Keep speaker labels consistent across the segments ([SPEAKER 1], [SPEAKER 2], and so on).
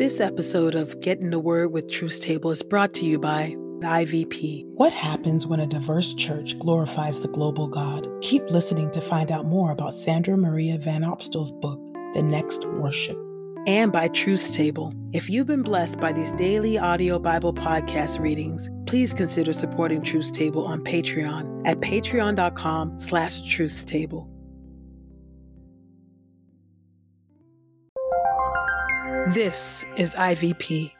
[SPEAKER 1] This episode of Get in the Word with Truth Table is brought to you by IVP.
[SPEAKER 2] What happens when a diverse church glorifies the global God? Keep listening to find out more about Sandra Maria Van Opstal's book, The Next Worship.
[SPEAKER 1] And by Truth Table. If you've been blessed by these daily audio Bible podcast readings, please consider supporting Truth Table on Patreon at patreon.com slash truthstable. This is IVP.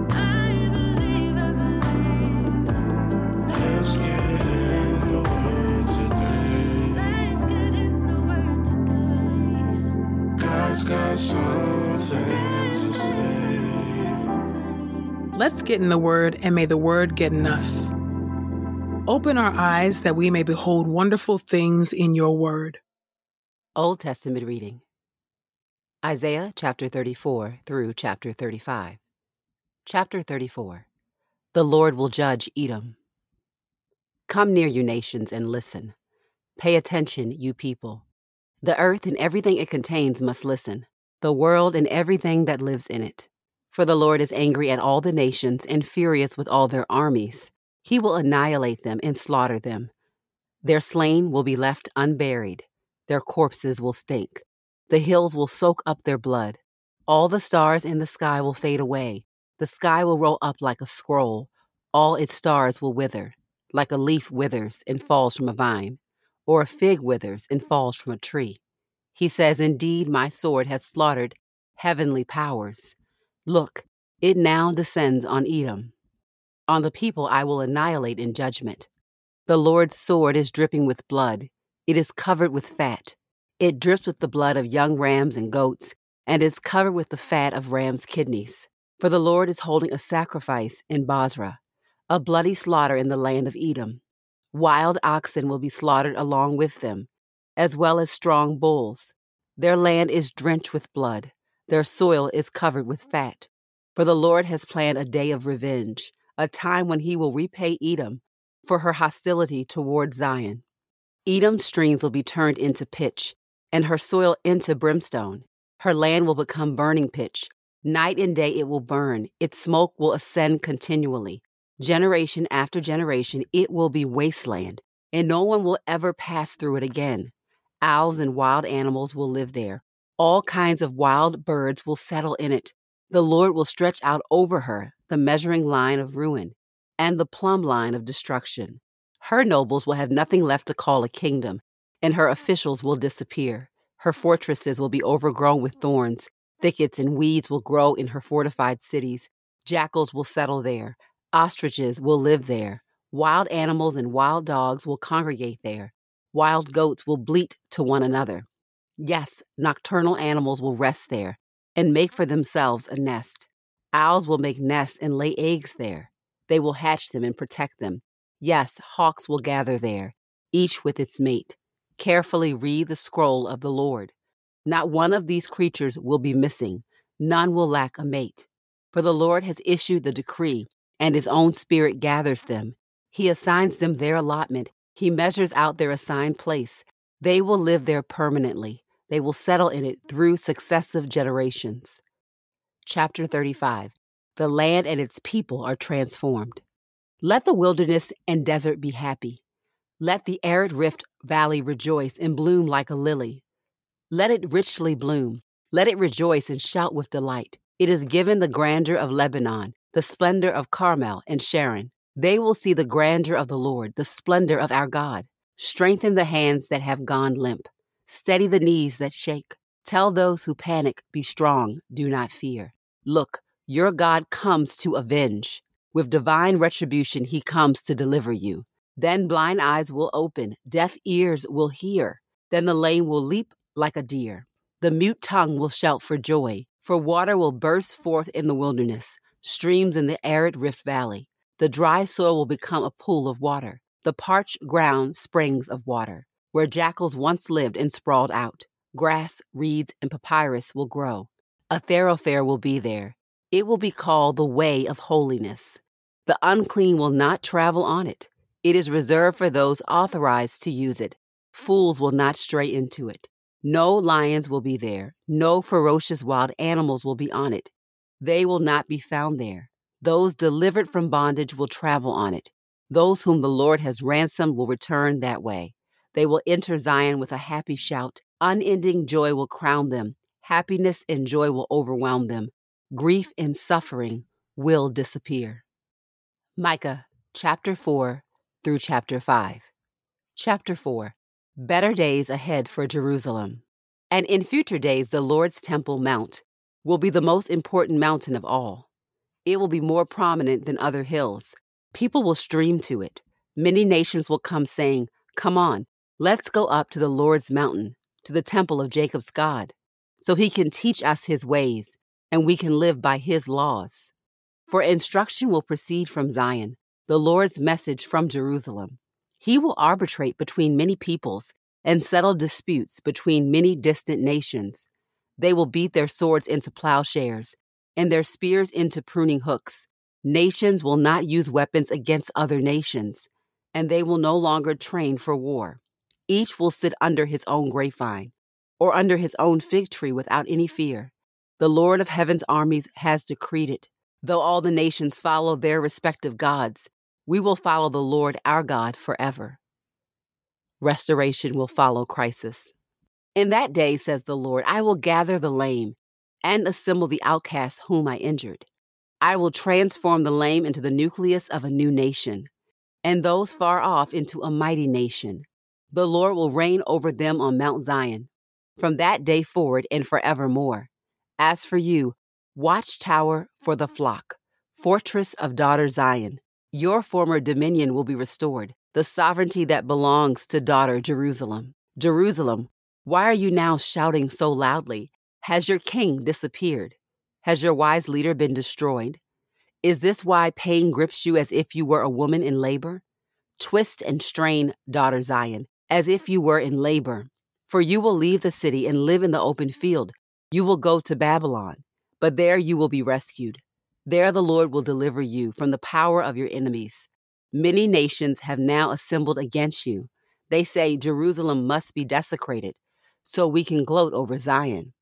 [SPEAKER 1] Let's get in the Word, and may the Word get in us. Open our eyes that we may behold wonderful things in your Word.
[SPEAKER 3] Old Testament reading Isaiah chapter 34 through chapter 35. Chapter 34 The Lord will judge Edom. Come near, you nations, and listen. Pay attention, you people. The earth and everything it contains must listen, the world and everything that lives in it. For the Lord is angry at all the nations and furious with all their armies. He will annihilate them and slaughter them. Their slain will be left unburied. Their corpses will stink. The hills will soak up their blood. All the stars in the sky will fade away. The sky will roll up like a scroll. All its stars will wither, like a leaf withers and falls from a vine, or a fig withers and falls from a tree. He says, Indeed, my sword has slaughtered heavenly powers. Look, it now descends on Edom. On the people I will annihilate in judgment. The Lord's sword is dripping with blood. It is covered with fat. It drips with the blood of young rams and goats, and is covered with the fat of rams' kidneys. For the Lord is holding a sacrifice in Bozrah, a bloody slaughter in the land of Edom. Wild oxen will be slaughtered along with them, as well as strong bulls. Their land is drenched with blood. Their soil is covered with fat. For the Lord has planned a day of revenge, a time when he will repay Edom for her hostility toward Zion. Edom's streams will be turned into pitch, and her soil into brimstone. Her land will become burning pitch. Night and day it will burn, its smoke will ascend continually. Generation after generation, it will be wasteland, and no one will ever pass through it again. Owls and wild animals will live there. All kinds of wild birds will settle in it. The Lord will stretch out over her the measuring line of ruin and the plumb line of destruction. Her nobles will have nothing left to call a kingdom, and her officials will disappear. Her fortresses will be overgrown with thorns. Thickets and weeds will grow in her fortified cities. Jackals will settle there. Ostriches will live there. Wild animals and wild dogs will congregate there. Wild goats will bleat to one another. Yes, nocturnal animals will rest there and make for themselves a nest. Owls will make nests and lay eggs there. They will hatch them and protect them. Yes, hawks will gather there, each with its mate. Carefully read the scroll of the Lord. Not one of these creatures will be missing, none will lack a mate. For the Lord has issued the decree, and his own spirit gathers them. He assigns them their allotment, he measures out their assigned place. They will live there permanently, they will settle in it through successive generations. Chapter 35 The land and its people are transformed. Let the wilderness and desert be happy. Let the arid rift valley rejoice and bloom like a lily. Let it richly bloom. Let it rejoice and shout with delight. It is given the grandeur of Lebanon, the splendor of Carmel and Sharon. They will see the grandeur of the Lord, the splendor of our God. Strengthen the hands that have gone limp. Steady the knees that shake. Tell those who panic, Be strong, do not fear. Look, your God comes to avenge. With divine retribution, he comes to deliver you. Then blind eyes will open, deaf ears will hear. Then the lame will leap like a deer. The mute tongue will shout for joy, for water will burst forth in the wilderness, streams in the arid rift valley. The dry soil will become a pool of water, the parched ground springs of water. Where jackals once lived and sprawled out, grass, reeds, and papyrus will grow. A thoroughfare will be there. It will be called the way of holiness. The unclean will not travel on it. It is reserved for those authorized to use it. Fools will not stray into it. No lions will be there. No ferocious wild animals will be on it. They will not be found there. Those delivered from bondage will travel on it. Those whom the Lord has ransomed will return that way. They will enter Zion with a happy shout. Unending joy will crown them. Happiness and joy will overwhelm them. Grief and suffering will disappear. Micah chapter 4 through chapter 5. Chapter 4 Better days ahead for Jerusalem. And in future days, the Lord's Temple Mount will be the most important mountain of all. It will be more prominent than other hills. People will stream to it. Many nations will come saying, Come on, let's go up to the Lord's mountain, to the temple of Jacob's God, so he can teach us his ways and we can live by his laws. For instruction will proceed from Zion, the Lord's message from Jerusalem. He will arbitrate between many peoples and settle disputes between many distant nations. They will beat their swords into plowshares and their spears into pruning hooks. Nations will not use weapons against other nations, and they will no longer train for war. Each will sit under his own grapevine or under his own fig tree without any fear. The Lord of heaven's armies has decreed it. Though all the nations follow their respective gods, we will follow the Lord our God forever. Restoration will follow crisis. In that day, says the Lord, I will gather the lame and assemble the outcasts whom I injured. I will transform the lame into the nucleus of a new nation, and those far off into a mighty nation. The Lord will reign over them on Mount Zion, from that day forward and forevermore. As for you, watchtower for the flock, fortress of daughter Zion, your former dominion will be restored, the sovereignty that belongs to daughter Jerusalem. Jerusalem, why are you now shouting so loudly? Has your king disappeared? Has your wise leader been destroyed? Is this why pain grips you as if you were a woman in labor? Twist and strain, daughter Zion, as if you were in labor. For you will leave the city and live in the open field. You will go to Babylon, but there you will be rescued. There the Lord will deliver you from the power of your enemies. Many nations have now assembled against you. They say Jerusalem must be desecrated, so we can gloat over Zion.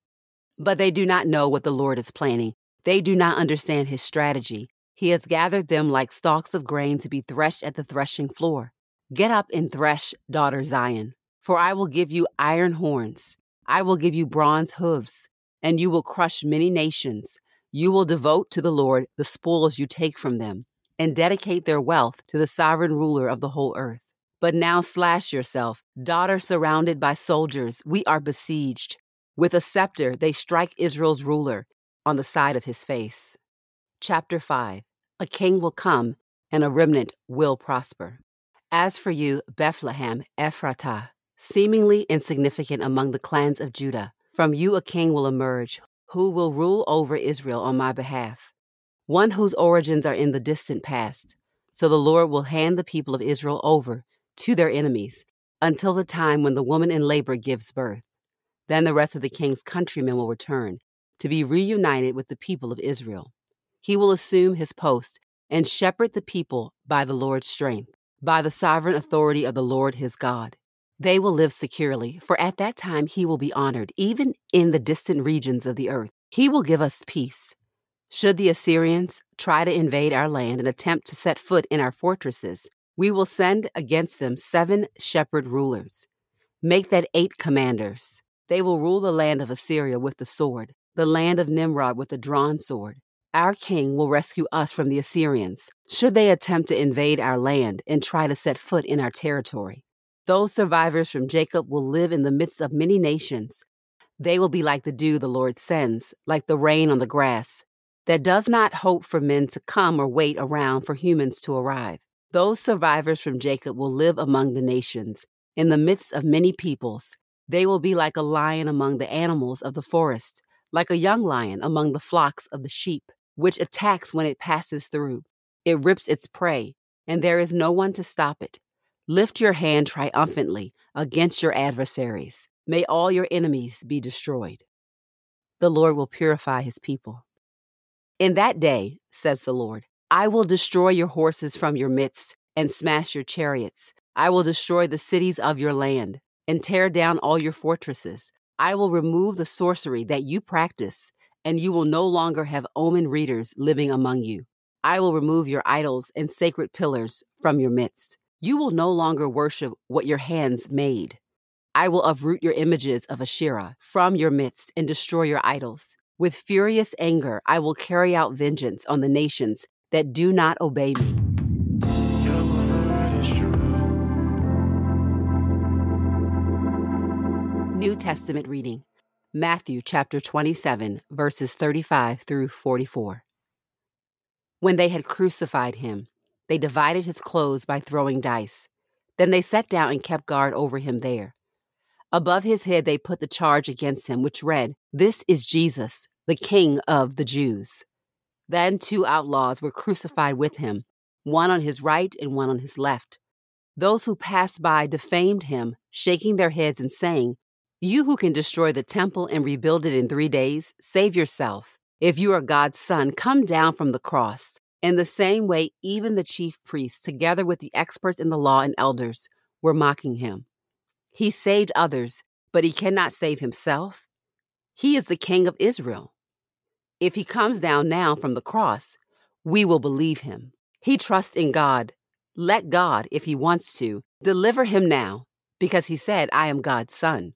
[SPEAKER 3] But they do not know what the Lord is planning. They do not understand his strategy. He has gathered them like stalks of grain to be threshed at the threshing floor. Get up and thresh, daughter Zion, for I will give you iron horns. I will give you bronze hooves, and you will crush many nations. You will devote to the Lord the spoils you take from them, and dedicate their wealth to the sovereign ruler of the whole earth. But now slash yourself, daughter surrounded by soldiers, we are besieged. With a scepter, they strike Israel's ruler on the side of his face. Chapter 5 A king will come, and a remnant will prosper. As for you, Bethlehem, Ephrathah, seemingly insignificant among the clans of Judah, from you a king will emerge who will rule over Israel on my behalf, one whose origins are in the distant past. So the Lord will hand the people of Israel over to their enemies until the time when the woman in labor gives birth. Then the rest of the king's countrymen will return to be reunited with the people of Israel. He will assume his post and shepherd the people by the Lord's strength, by the sovereign authority of the Lord his God. They will live securely, for at that time he will be honored, even in the distant regions of the earth. He will give us peace. Should the Assyrians try to invade our land and attempt to set foot in our fortresses, we will send against them seven shepherd rulers. Make that eight commanders. They will rule the land of Assyria with the sword, the land of Nimrod with the drawn sword. Our king will rescue us from the Assyrians, should they attempt to invade our land and try to set foot in our territory. Those survivors from Jacob will live in the midst of many nations. They will be like the dew the Lord sends, like the rain on the grass, that does not hope for men to come or wait around for humans to arrive. Those survivors from Jacob will live among the nations, in the midst of many peoples. They will be like a lion among the animals of the forest, like a young lion among the flocks of the sheep which attacks when it passes through. It rips its prey, and there is no one to stop it. Lift your hand triumphantly against your adversaries. May all your enemies be destroyed. The Lord will purify his people. In that day, says the Lord, I will destroy your horses from your midst and smash your chariots. I will destroy the cities of your land and tear down all your fortresses. I will remove the sorcery that you practice and you will no longer have omen readers living among you. I will remove your idols and sacred pillars from your midst. You will no longer worship what your hands made. I will uproot your images of Asherah from your midst and destroy your idols. With furious anger, I will carry out vengeance on the nations that do not obey me. New Testament reading Matthew chapter 27, verses 35 through 44. When they had crucified him, they divided his clothes by throwing dice. Then they sat down and kept guard over him there. Above his head they put the charge against him, which read, This is Jesus, the King of the Jews. Then two outlaws were crucified with him, one on his right and one on his left. Those who passed by defamed him, shaking their heads and saying, you who can destroy the temple and rebuild it in three days, save yourself. If you are God's son, come down from the cross. In the same way, even the chief priests, together with the experts in the law and elders, were mocking him. He saved others, but he cannot save himself. He is the king of Israel. If he comes down now from the cross, we will believe him. He trusts in God. Let God, if he wants to, deliver him now, because he said, I am God's son.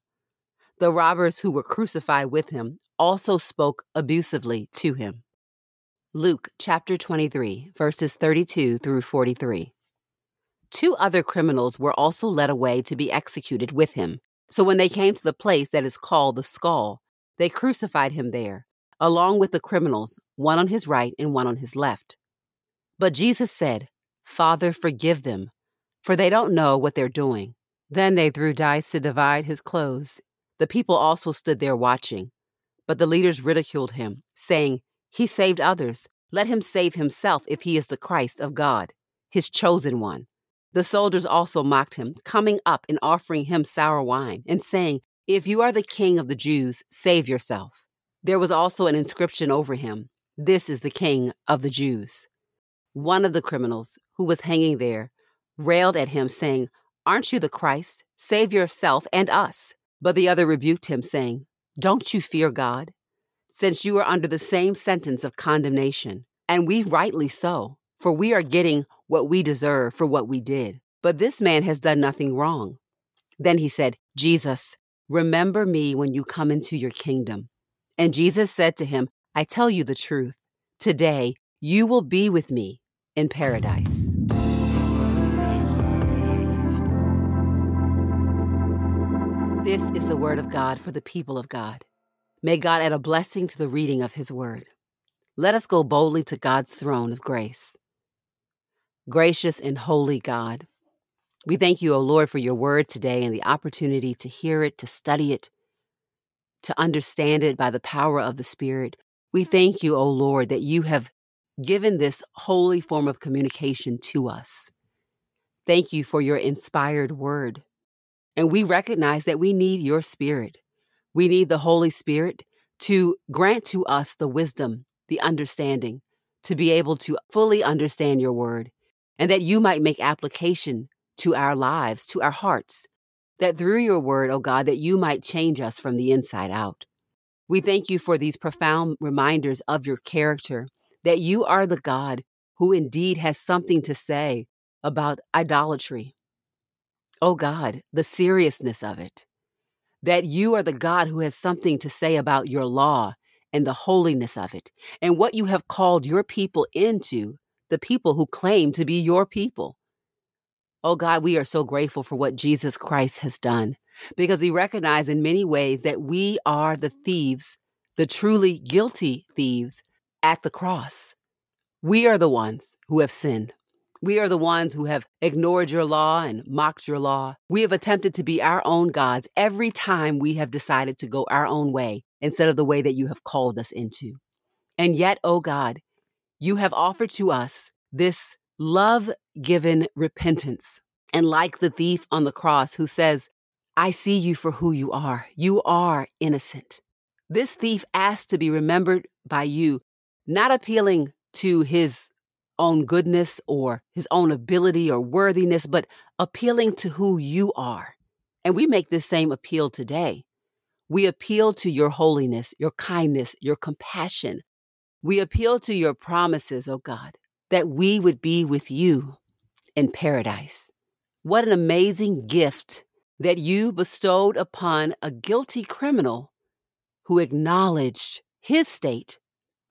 [SPEAKER 3] The robbers who were crucified with him also spoke abusively to him. Luke chapter 23, verses 32 through 43. Two other criminals were also led away to be executed with him. So when they came to the place that is called the skull, they crucified him there, along with the criminals, one on his right and one on his left. But Jesus said, Father, forgive them, for they don't know what they're doing. Then they threw dice to divide his clothes. The people also stood there watching. But the leaders ridiculed him, saying, He saved others. Let him save himself if he is the Christ of God, his chosen one. The soldiers also mocked him, coming up and offering him sour wine, and saying, If you are the king of the Jews, save yourself. There was also an inscription over him This is the king of the Jews. One of the criminals, who was hanging there, railed at him, saying, Aren't you the Christ? Save yourself and us. But the other rebuked him, saying, Don't you fear God, since you are under the same sentence of condemnation, and we rightly so, for we are getting what we deserve for what we did. But this man has done nothing wrong. Then he said, Jesus, remember me when you come into your kingdom. And Jesus said to him, I tell you the truth. Today you will be with me in paradise. This is the word of God for the people of God. May God add a blessing to the reading of his word. Let us go boldly to God's throne of grace. Gracious and holy God, we thank you, O Lord, for your word today and the opportunity to hear it, to study it, to understand it by the power of the Spirit. We thank you, O Lord, that you have given this holy form of communication to us. Thank you for your inspired word. And we recognize that we need your spirit. We need the Holy Spirit to grant to us the wisdom, the understanding, to be able to fully understand your word, and that you might make application to our lives, to our hearts, that through your word, O oh God, that you might change us from the inside out. We thank you for these profound reminders of your character, that you are the God who indeed has something to say about idolatry, Oh God, the seriousness of it. That you are the God who has something to say about your law and the holiness of it and what you have called your people into, the people who claim to be your people. Oh God, we are so grateful for what Jesus Christ has done because we recognize in many ways that we are the thieves, the truly guilty thieves at the cross. We are the ones who have sinned. We are the ones who have ignored your law and mocked your law. We have attempted to be our own gods every time we have decided to go our own way instead of the way that you have called us into. And yet, oh God, you have offered to us this love given repentance. And like the thief on the cross who says, I see you for who you are, you are innocent. This thief asked to be remembered by you, not appealing to his own goodness or his own ability or worthiness, but appealing to who you are. And we make this same appeal today. We appeal to your holiness, your kindness, your compassion. We appeal to your promises, O oh God, that we would be with you in paradise. What an amazing gift that you bestowed upon a guilty criminal who acknowledged his state,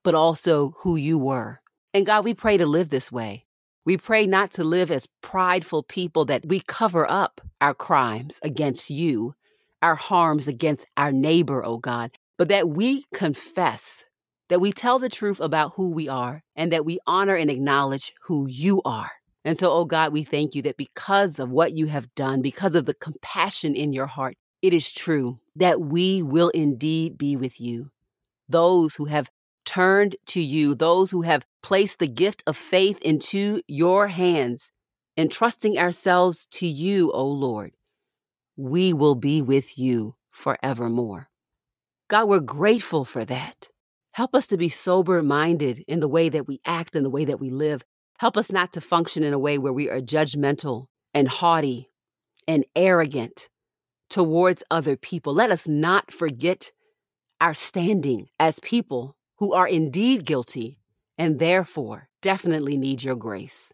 [SPEAKER 3] but also who you were. And God, we pray to live this way. We pray not to live as prideful people that we cover up our crimes against you, our harms against our neighbor, oh God, but that we confess, that we tell the truth about who we are, and that we honor and acknowledge who you are. And so, oh God, we thank you that because of what you have done, because of the compassion in your heart, it is true that we will indeed be with you. Those who have turned to you, those who have placed the gift of faith into your hands, entrusting ourselves to you, O Lord, we will be with you forevermore. God, we're grateful for that. Help us to be sober minded in the way that we act and the way that we live. Help us not to function in a way where we are judgmental and haughty and arrogant towards other people. Let us not forget our standing as people who are indeed guilty and therefore definitely need your grace.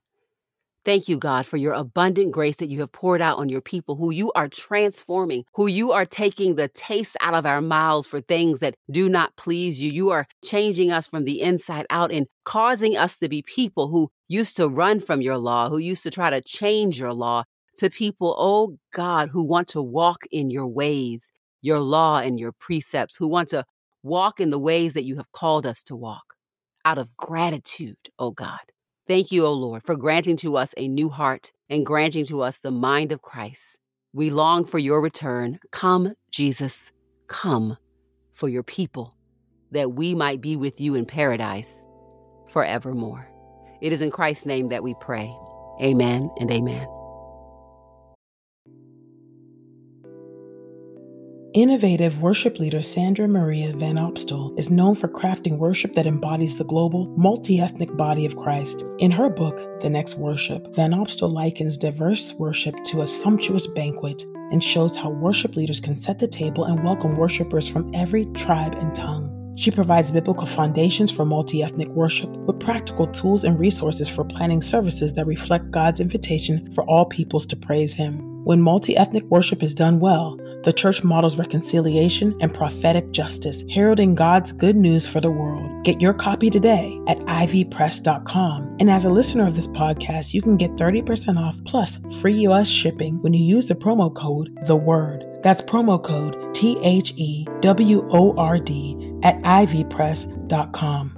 [SPEAKER 3] Thank you, God, for your abundant grace that you have poured out on your people, who you are transforming, who you are taking the taste out of our mouths for things that do not please you. You are changing us from the inside out and causing us to be people who used to run from your law, who used to try to change your law, to people, oh God, who want to walk in your ways, your law and your precepts, who want to walk in the ways that you have called us to walk out of gratitude, O oh God. Thank you, O oh Lord, for granting to us a new heart and granting to us the mind of Christ. We long for your return. Come, Jesus, come for your people, that we might be with you in paradise forevermore. It is in Christ's name that we pray. Amen and amen.
[SPEAKER 2] Innovative worship leader Sandra Maria Van Opstal is known for crafting worship that embodies the global, multi ethnic body of Christ. In her book, The Next Worship, Van Opstal likens diverse worship to a sumptuous banquet and shows how worship leaders can set the table and welcome worshipers from every tribe and tongue. She provides biblical foundations for multi ethnic worship with practical tools and resources for planning services that reflect God's invitation for all peoples to praise Him. When multi ethnic worship is done well, the church models reconciliation and prophetic justice, heralding God's good news for the world. Get your copy today at ivpress.com. And as a listener of this podcast, you can get 30% off plus free US shipping when you use the promo code The Word. That's promo code T H E W O R D at ivpress.com.